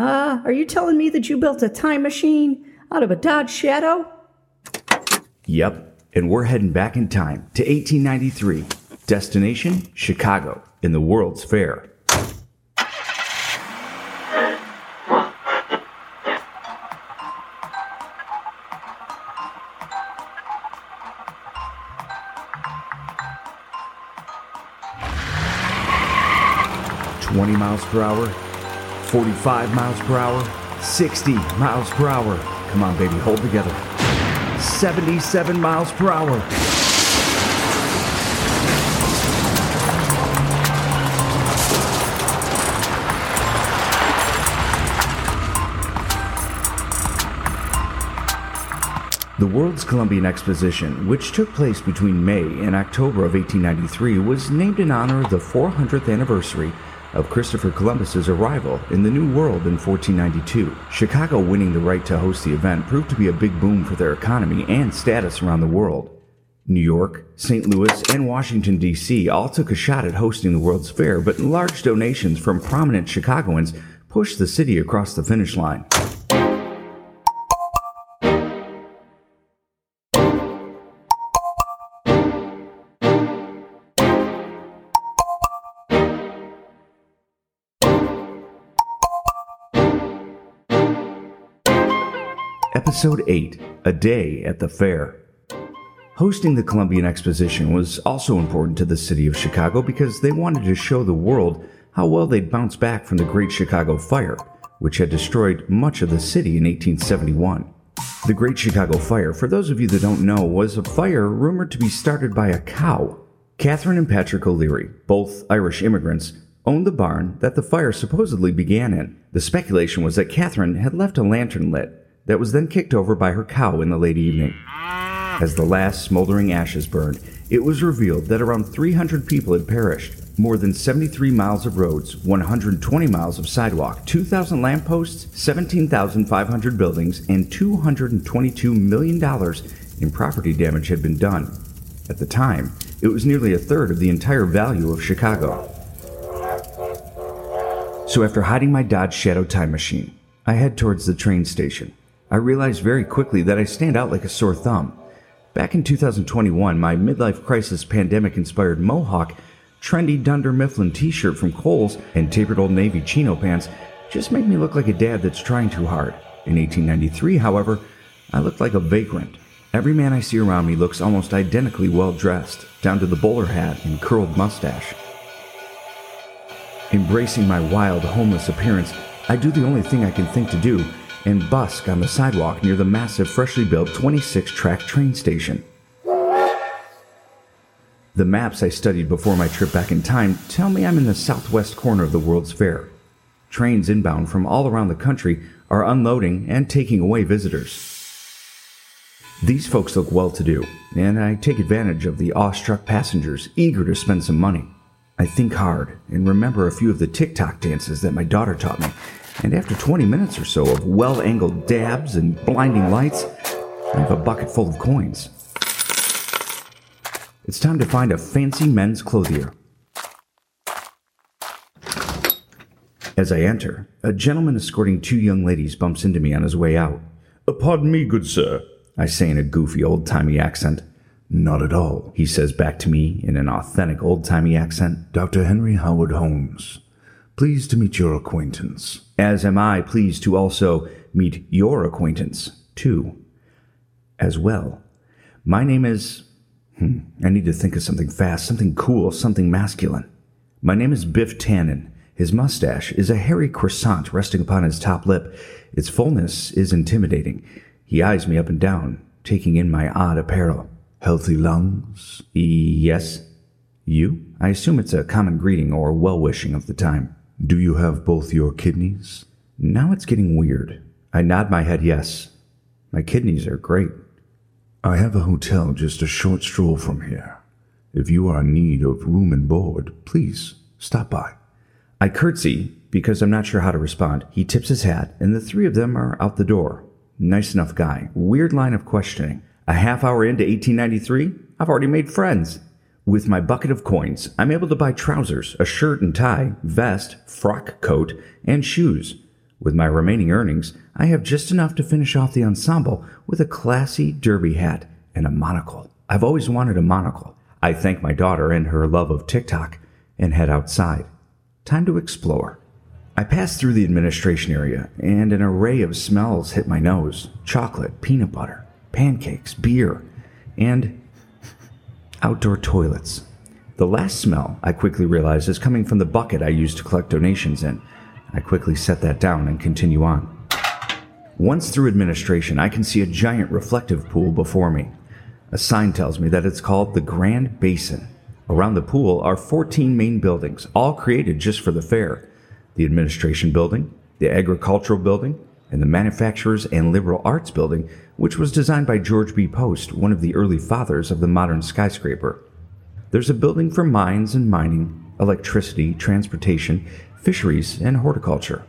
Uh, are you telling me that you built a time machine out of a Dodge Shadow? Yep, and we're heading back in time to 1893. Destination Chicago in the World's Fair. Twenty miles per hour, 45 miles per hour, 60 miles per hour. Come on, baby, hold together. 77 miles per hour. The World's Columbian Exposition, which took place between May and October of 1893, was named in honor of the 400th anniversary of Christopher Columbus's arrival in the New World in 1492. Chicago winning the right to host the event proved to be a big boom for their economy and status around the world. New York, St. Louis, and Washington, D.C. all took a shot at hosting the World's Fair, but large donations from prominent Chicagoans pushed the city across the finish line. Episode 8 A Day at the Fair. Hosting the Columbian Exposition was also important to the city of Chicago because they wanted to show the world how well they'd bounced back from the Great Chicago Fire, which had destroyed much of the city in 1871. The Great Chicago Fire, for those of you that don't know, was a fire rumored to be started by a cow. Catherine and Patrick O'Leary, both Irish immigrants, owned the barn that the fire supposedly began in. The speculation was that Catherine had left a lantern lit that was then kicked over by her cow in the late evening. As the last smoldering ashes burned, it was revealed that around 300 people had perished. More than 73 miles of roads, 120 miles of sidewalk, 2,000 lampposts, 17,500 buildings, and $222 million in property damage had been done. At the time, it was nearly a third of the entire value of Chicago. So after hiding my Dodge Shadow time machine, I head towards the train station. I realized very quickly that I stand out like a sore thumb. Back in 2021, my midlife crisis pandemic inspired Mohawk, trendy Dunder Mifflin t shirt from Kohl's, and tapered Old Navy chino pants just made me look like a dad that's trying too hard. In 1893, however, I looked like a vagrant. Every man I see around me looks almost identically well dressed, down to the bowler hat and curled mustache. Embracing my wild, homeless appearance, I do the only thing I can think to do and busk on the sidewalk near the massive, freshly built 26 track train station. The maps I studied before my trip back in time tell me I'm in the southwest corner of the World's Fair. Trains inbound from all around the country are unloading and taking away visitors. These folks look well to do, and I take advantage of the awestruck passengers eager to spend some money. I think hard and remember a few of the TikTok dances that my daughter taught me and after 20 minutes or so of well angled dabs and blinding lights, I have a bucket full of coins. It's time to find a fancy men's clothier. As I enter, a gentleman escorting two young ladies bumps into me on his way out. Uh, pardon me, good sir, I say in a goofy old timey accent. Not at all, he says back to me in an authentic old timey accent. Dr. Henry Howard Holmes. Pleased to meet your acquaintance. As am I pleased to also meet your acquaintance, too, as well. My name is. Hmm, I need to think of something fast, something cool, something masculine. My name is Biff Tannen. His mustache is a hairy croissant resting upon his top lip. Its fullness is intimidating. He eyes me up and down, taking in my odd apparel. Healthy lungs? Yes. You? I assume it's a common greeting or well wishing of the time. Do you have both your kidneys? Now it's getting weird. I nod my head yes. My kidneys are great. I have a hotel just a short stroll from here. If you are in need of room and board, please stop by. I curtsy because I'm not sure how to respond. He tips his hat, and the three of them are out the door. Nice enough guy. Weird line of questioning. A half hour into 1893, I've already made friends. With my bucket of coins, I'm able to buy trousers, a shirt and tie, vest, frock coat, and shoes. With my remaining earnings, I have just enough to finish off the ensemble with a classy derby hat and a monocle. I've always wanted a monocle. I thank my daughter and her love of TikTok and head outside. Time to explore. I pass through the administration area, and an array of smells hit my nose chocolate, peanut butter, pancakes, beer, and outdoor toilets. The last smell, I quickly realize, is coming from the bucket I used to collect donations in. I quickly set that down and continue on. Once through administration, I can see a giant reflective pool before me. A sign tells me that it's called the Grand Basin. Around the pool are 14 main buildings, all created just for the fair the Administration Building, the Agricultural Building, and the Manufacturers and Liberal Arts Building, which was designed by George B. Post, one of the early fathers of the modern skyscraper. There's a building for mines and mining, electricity, transportation, fisheries, and horticulture.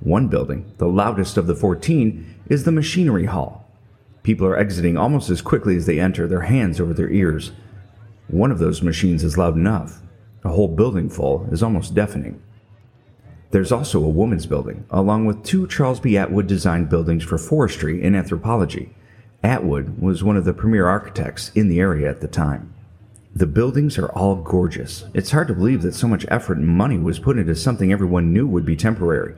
One building, the loudest of the 14, is the Machinery Hall. People are exiting almost as quickly as they enter, their hands over their ears. One of those machines is loud enough. A whole building full is almost deafening. There's also a women's building, along with two Charles B. Atwood designed buildings for forestry and anthropology. Atwood was one of the premier architects in the area at the time. The buildings are all gorgeous. It's hard to believe that so much effort and money was put into something everyone knew would be temporary.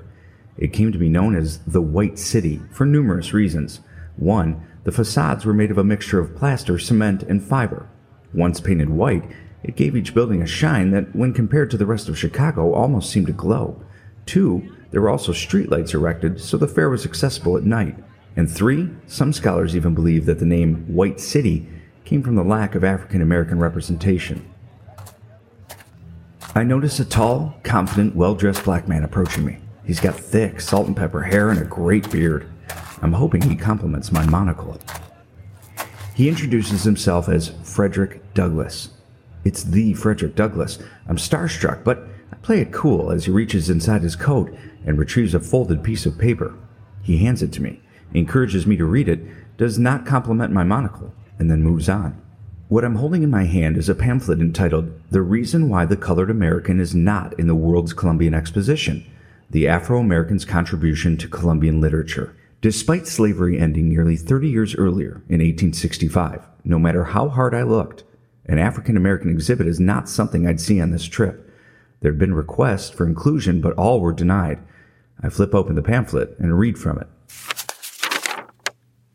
It came to be known as the White City for numerous reasons. One, the facades were made of a mixture of plaster, cement, and fiber. Once painted white, it gave each building a shine that, when compared to the rest of Chicago, almost seemed to glow. Two, there were also streetlights erected so the fair was accessible at night. And three, some scholars even believe that the name White City came from the lack of African American representation. I notice a tall, confident, well dressed black man approaching me. He's got thick, salt and pepper hair and a great beard. I'm hoping he compliments my monocle. He introduces himself as Frederick Douglass. It's the Frederick Douglass. I'm starstruck, but I play it cool as he reaches inside his coat and retrieves a folded piece of paper. He hands it to me, encourages me to read it, does not compliment my monocle, and then moves on. What I'm holding in my hand is a pamphlet entitled The Reason Why the Colored American is Not in the World's Columbian Exposition The Afro American's Contribution to Columbian Literature. Despite slavery ending nearly 30 years earlier in 1865, no matter how hard I looked, an African American exhibit is not something I'd see on this trip. There had been requests for inclusion, but all were denied. I flip open the pamphlet and read from it.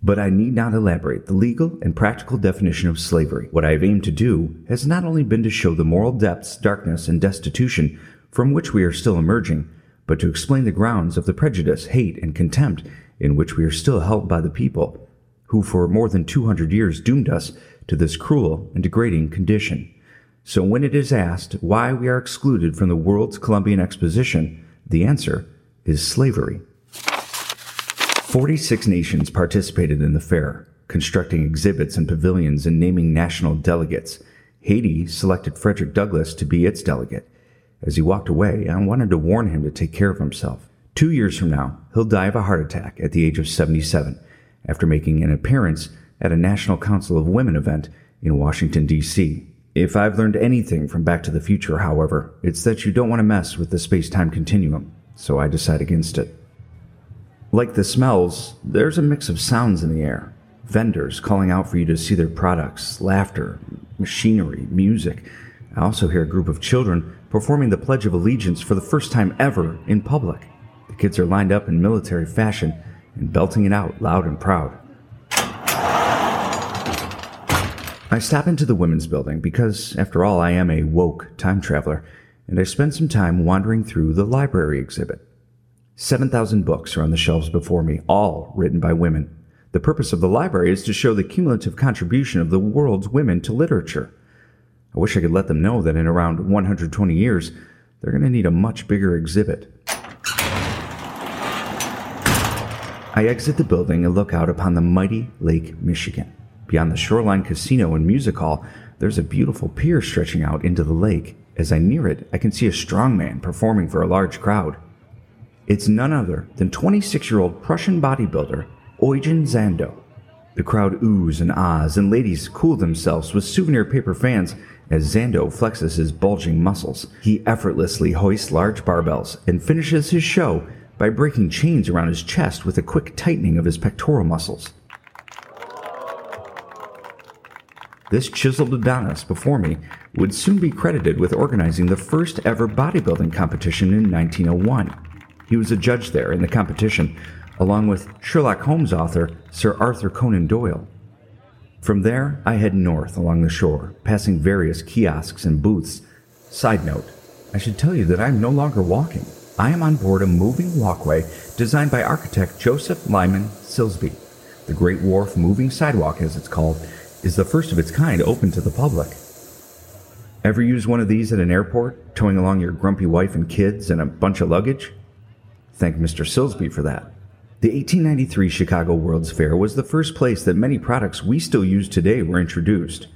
But I need not elaborate the legal and practical definition of slavery. What I have aimed to do has not only been to show the moral depths, darkness, and destitution from which we are still emerging, but to explain the grounds of the prejudice, hate, and contempt in which we are still held by the people, who for more than 200 years doomed us to this cruel and degrading condition. So when it is asked why we are excluded from the world's Columbian Exposition, the answer is slavery. 46 nations participated in the fair, constructing exhibits and pavilions and naming national delegates. Haiti selected Frederick Douglass to be its delegate. As he walked away, I wanted to warn him to take care of himself. Two years from now, he'll die of a heart attack at the age of 77 after making an appearance at a National Council of Women event in Washington, D.C. If I've learned anything from Back to the Future, however, it's that you don't want to mess with the space time continuum, so I decide against it. Like the smells, there's a mix of sounds in the air vendors calling out for you to see their products, laughter, machinery, music. I also hear a group of children performing the Pledge of Allegiance for the first time ever in public. The kids are lined up in military fashion and belting it out loud and proud. I stop into the women's building because, after all, I am a woke time traveler, and I spend some time wandering through the library exhibit. 7,000 books are on the shelves before me, all written by women. The purpose of the library is to show the cumulative contribution of the world's women to literature. I wish I could let them know that in around 120 years, they're going to need a much bigger exhibit. I exit the building and look out upon the mighty Lake Michigan. Beyond the Shoreline Casino and Music Hall, there's a beautiful pier stretching out into the lake. As I near it, I can see a strong man performing for a large crowd. It's none other than 26 year old Prussian bodybuilder Eugen Sandow. The crowd oohs and ahs, and ladies cool themselves with souvenir paper fans as Sandow flexes his bulging muscles. He effortlessly hoists large barbells and finishes his show by breaking chains around his chest with a quick tightening of his pectoral muscles. This chiseled Adonis before me would soon be credited with organizing the first ever bodybuilding competition in 1901. He was a judge there in the competition, along with Sherlock Holmes author Sir Arthur Conan Doyle. From there, I head north along the shore, passing various kiosks and booths. Side note, I should tell you that I am no longer walking. I am on board a moving walkway designed by architect Joseph Lyman Silsbee. The Great Wharf Moving Sidewalk, as it's called, is the first of its kind open to the public. Ever use one of these at an airport, towing along your grumpy wife and kids and a bunch of luggage? Thank Mr. Silsbee for that. The 1893 Chicago World's Fair was the first place that many products we still use today were introduced.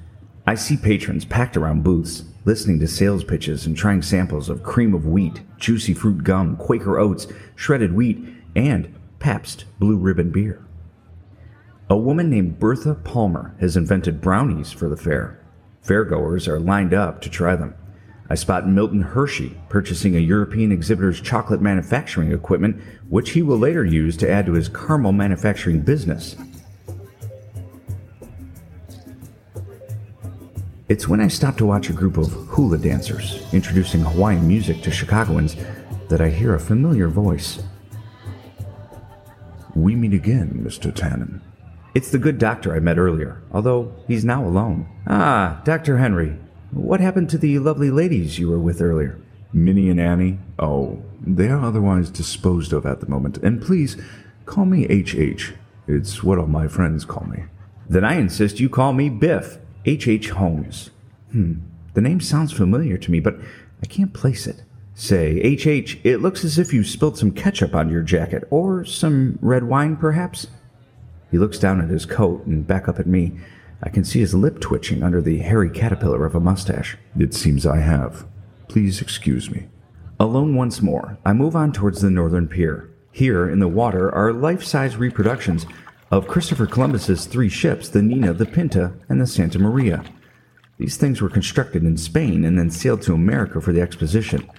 I see patrons packed around booths, listening to sales pitches and trying samples of cream of wheat, juicy fruit gum, Quaker oats, shredded wheat, and Pabst Blue Ribbon beer. A woman named Bertha Palmer has invented brownies for the fair. Fairgoers are lined up to try them. I spot Milton Hershey purchasing a European exhibitor's chocolate manufacturing equipment, which he will later use to add to his caramel manufacturing business. It's when I stop to watch a group of hula dancers introducing Hawaiian music to Chicagoans that I hear a familiar voice. We meet again, Mr. Tannen. It's the good doctor I met earlier, although he's now alone. Ah, Dr. Henry, what happened to the lovely ladies you were with earlier? Minnie and Annie? Oh, they are otherwise disposed of at the moment. And please, call me HH. It's what all my friends call me. Then I insist you call me Biff, H.H. Holmes. Hmm, the name sounds familiar to me, but I can't place it. Say, H.H., it looks as if you spilled some ketchup on your jacket, or some red wine, perhaps? He looks down at his coat and back up at me. I can see his lip twitching under the hairy caterpillar of a mustache. It seems I have. Please excuse me. Alone once more, I move on towards the northern pier. Here in the water are life size reproductions of Christopher Columbus's three ships, the Nina, the Pinta, and the Santa Maria. These things were constructed in Spain and then sailed to America for the exposition.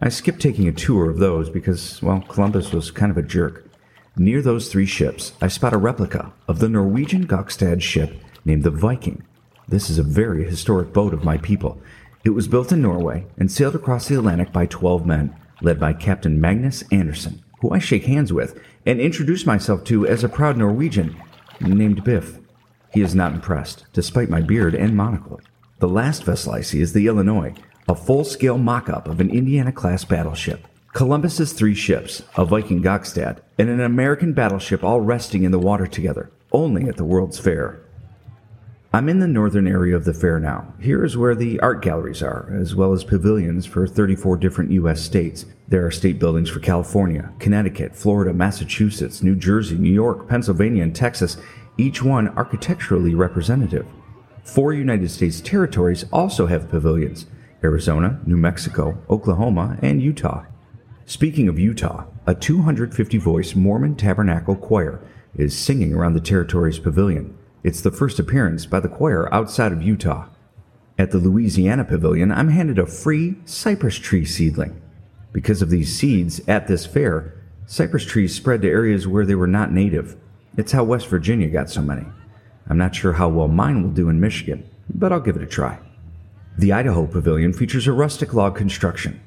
I skipped taking a tour of those because, well, Columbus was kind of a jerk. Near those three ships, I spot a replica of the Norwegian Gokstad ship named the Viking. This is a very historic boat of my people. It was built in Norway and sailed across the Atlantic by 12 men, led by Captain Magnus Andersen, who I shake hands with and introduce myself to as a proud Norwegian named Biff. He is not impressed, despite my beard and monocle. The last vessel I see is the Illinois, a full scale mock up of an Indiana class battleship. Columbus's three ships, a Viking Gokstad, and an American battleship all resting in the water together, only at the World's Fair. I'm in the northern area of the fair now. Here is where the art galleries are, as well as pavilions for 34 different U.S. states. There are state buildings for California, Connecticut, Florida, Massachusetts, New Jersey, New York, Pennsylvania, and Texas, each one architecturally representative. Four United States territories also have pavilions Arizona, New Mexico, Oklahoma, and Utah. Speaking of Utah, a 250 voice Mormon Tabernacle choir is singing around the territory's pavilion. It's the first appearance by the choir outside of Utah. At the Louisiana Pavilion, I'm handed a free cypress tree seedling. Because of these seeds at this fair, cypress trees spread to areas where they were not native. It's how West Virginia got so many. I'm not sure how well mine will do in Michigan, but I'll give it a try. The Idaho Pavilion features a rustic log construction.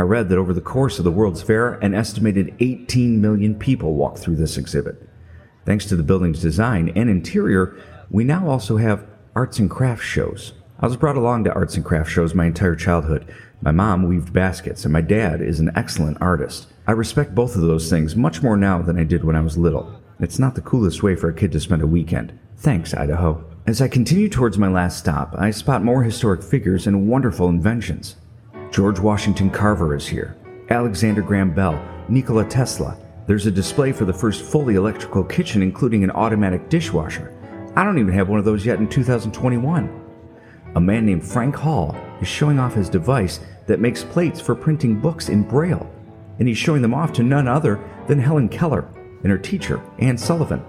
I read that over the course of the World's Fair, an estimated 18 million people walked through this exhibit. Thanks to the building's design and interior, we now also have arts and crafts shows. I was brought along to arts and crafts shows my entire childhood. My mom weaved baskets, and my dad is an excellent artist. I respect both of those things much more now than I did when I was little. It's not the coolest way for a kid to spend a weekend. Thanks, Idaho. As I continue towards my last stop, I spot more historic figures and wonderful inventions. George Washington Carver is here, Alexander Graham Bell, Nikola Tesla, there's a display for the first fully electrical kitchen, including an automatic dishwasher. I don't even have one of those yet in 2021. A man named Frank Hall is showing off his device that makes plates for printing books in Braille, and he's showing them off to none other than Helen Keller and her teacher, Anne Sullivan.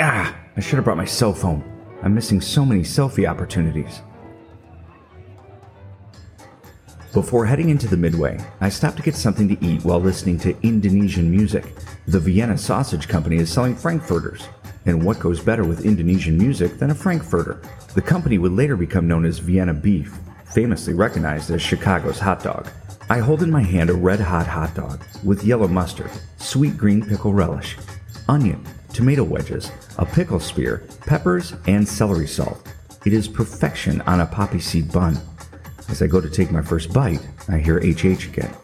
Ah, I should have brought my cell phone. I'm missing so many selfie opportunities. Before heading into the Midway, I stopped to get something to eat while listening to Indonesian music. The Vienna Sausage Company is selling Frankfurters, and what goes better with Indonesian music than a Frankfurter? The company would later become known as Vienna Beef, famously recognized as Chicago's hot dog. I hold in my hand a red hot hot dog with yellow mustard, sweet green pickle relish, onion, tomato wedges, a pickle spear, peppers, and celery salt. It is perfection on a poppy seed bun. As I go to take my first bite, I hear HH again.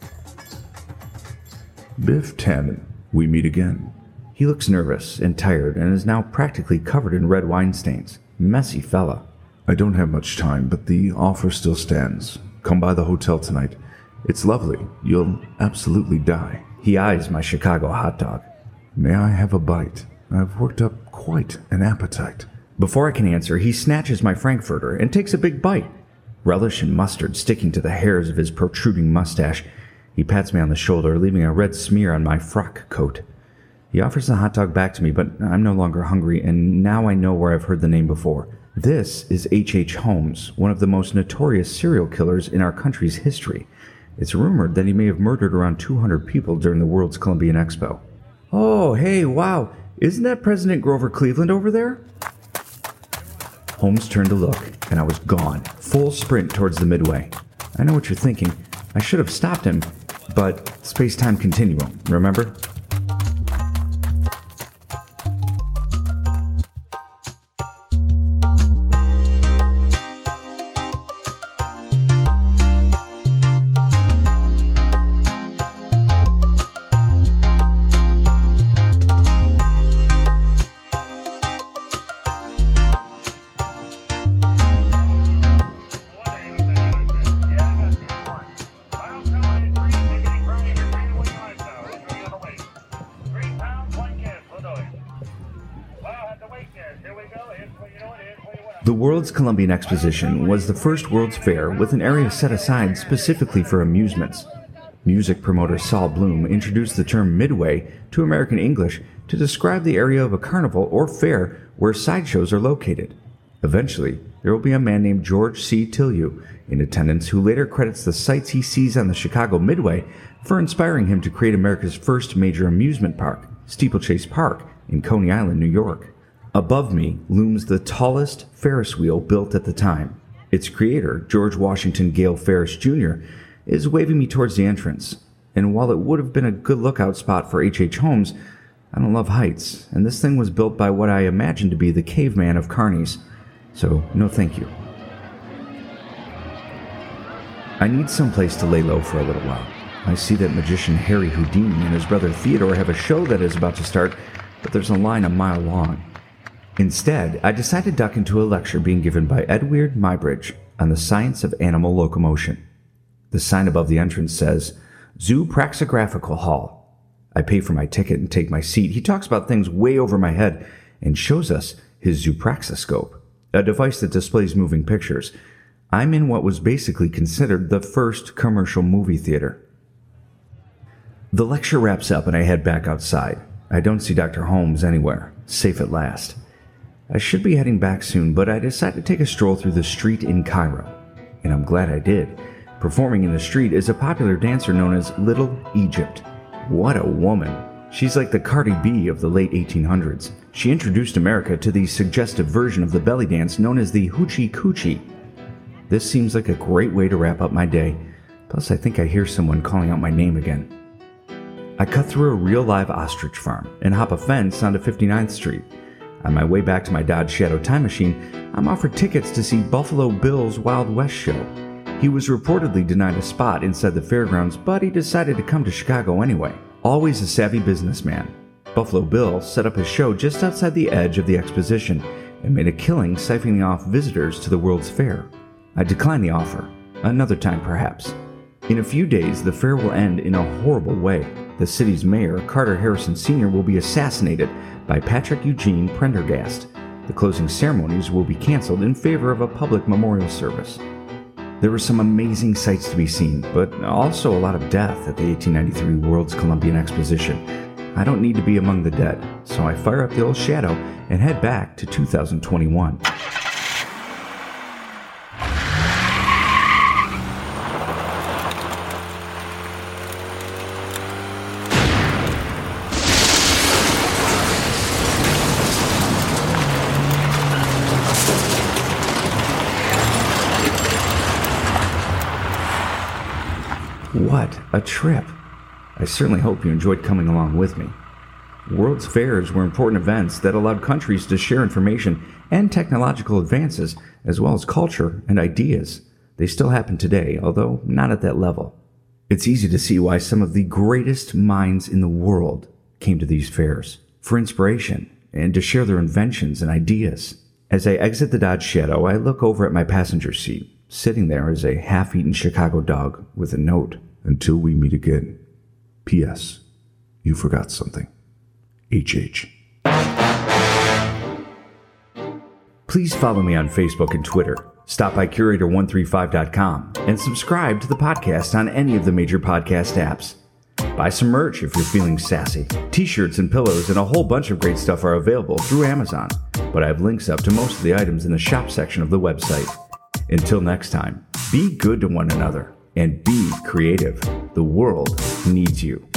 Biff Tannen, we meet again. He looks nervous and tired and is now practically covered in red wine stains. Messy fella. I don't have much time, but the offer still stands. Come by the hotel tonight. It's lovely. You'll absolutely die. He eyes my Chicago hot dog. May I have a bite? I've worked up quite an appetite. Before I can answer, he snatches my Frankfurter and takes a big bite relish and mustard sticking to the hairs of his protruding mustache. He pats me on the shoulder, leaving a red smear on my frock coat. He offers the hot dog back to me, but I'm no longer hungry, and now I know where I've heard the name before. This is H. H. Holmes, one of the most notorious serial killers in our country's history. It's rumored that he may have murdered around 200 people during the World's Columbian Expo. Oh, hey, wow. Isn't that President Grover Cleveland over there? Holmes turned to look, and I was gone, full sprint towards the midway. I know what you're thinking. I should have stopped him, but space time continuum, remember? The World's Columbian Exposition was the first World's Fair with an area set aside specifically for amusements. Music promoter Sol Bloom introduced the term midway to American English to describe the area of a carnival or fair where sideshows are located. Eventually, there will be a man named George C. Tilyou in attendance who later credits the sights he sees on the Chicago Midway for inspiring him to create America's first major amusement park, Steeplechase Park, in Coney Island, New York. Above me looms the tallest Ferris wheel built at the time. Its creator, George Washington Gale Ferris Jr., is waving me towards the entrance. And while it would have been a good lookout spot for H.H. H. Holmes, I don't love heights, and this thing was built by what I imagine to be the caveman of carnies. So, no thank you. I need some place to lay low for a little while. I see that magician Harry Houdini and his brother Theodore have a show that is about to start, but there's a line a mile long. Instead, I decide to duck into a lecture being given by Edward Muybridge on the science of animal locomotion. The sign above the entrance says, Zoopraxographical Hall. I pay for my ticket and take my seat. He talks about things way over my head and shows us his zoopraxiscope, a device that displays moving pictures. I'm in what was basically considered the first commercial movie theater. The lecture wraps up and I head back outside. I don't see Dr. Holmes anywhere, safe at last. I should be heading back soon, but I decided to take a stroll through the street in Cairo. And I'm glad I did. Performing in the street is a popular dancer known as Little Egypt. What a woman! She's like the Cardi B of the late 1800s. She introduced America to the suggestive version of the belly dance known as the Hoochie Coochie. This seems like a great way to wrap up my day. Plus, I think I hear someone calling out my name again. I cut through a real live ostrich farm and hop a fence onto 59th Street. On my way back to my Dodge Shadow time machine, I'm offered tickets to see Buffalo Bill's Wild West show. He was reportedly denied a spot inside the fairgrounds, but he decided to come to Chicago anyway. Always a savvy businessman, Buffalo Bill set up his show just outside the edge of the exposition and made a killing siphoning off visitors to the World's Fair. I declined the offer. Another time, perhaps. In a few days, the fair will end in a horrible way. The city's mayor, Carter Harrison Sr., will be assassinated by Patrick Eugene Prendergast. The closing ceremonies will be canceled in favor of a public memorial service. There were some amazing sights to be seen, but also a lot of death at the 1893 World's Columbian Exposition. I don't need to be among the dead, so I fire up the old shadow and head back to 2021. What a trip! I certainly hope you enjoyed coming along with me. World's fairs were important events that allowed countries to share information and technological advances, as well as culture and ideas. They still happen today, although not at that level. It's easy to see why some of the greatest minds in the world came to these fairs for inspiration and to share their inventions and ideas. As I exit the Dodge Shadow, I look over at my passenger seat. Sitting there is a half eaten Chicago dog with a note. Until we meet again. P.S. You forgot something. H.H. Please follow me on Facebook and Twitter. Stop by Curator135.com and subscribe to the podcast on any of the major podcast apps. Buy some merch if you're feeling sassy. T shirts and pillows and a whole bunch of great stuff are available through Amazon, but I have links up to most of the items in the shop section of the website. Until next time, be good to one another and be creative. The world needs you.